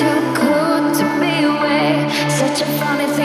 too cool to be away. Such a funny thing.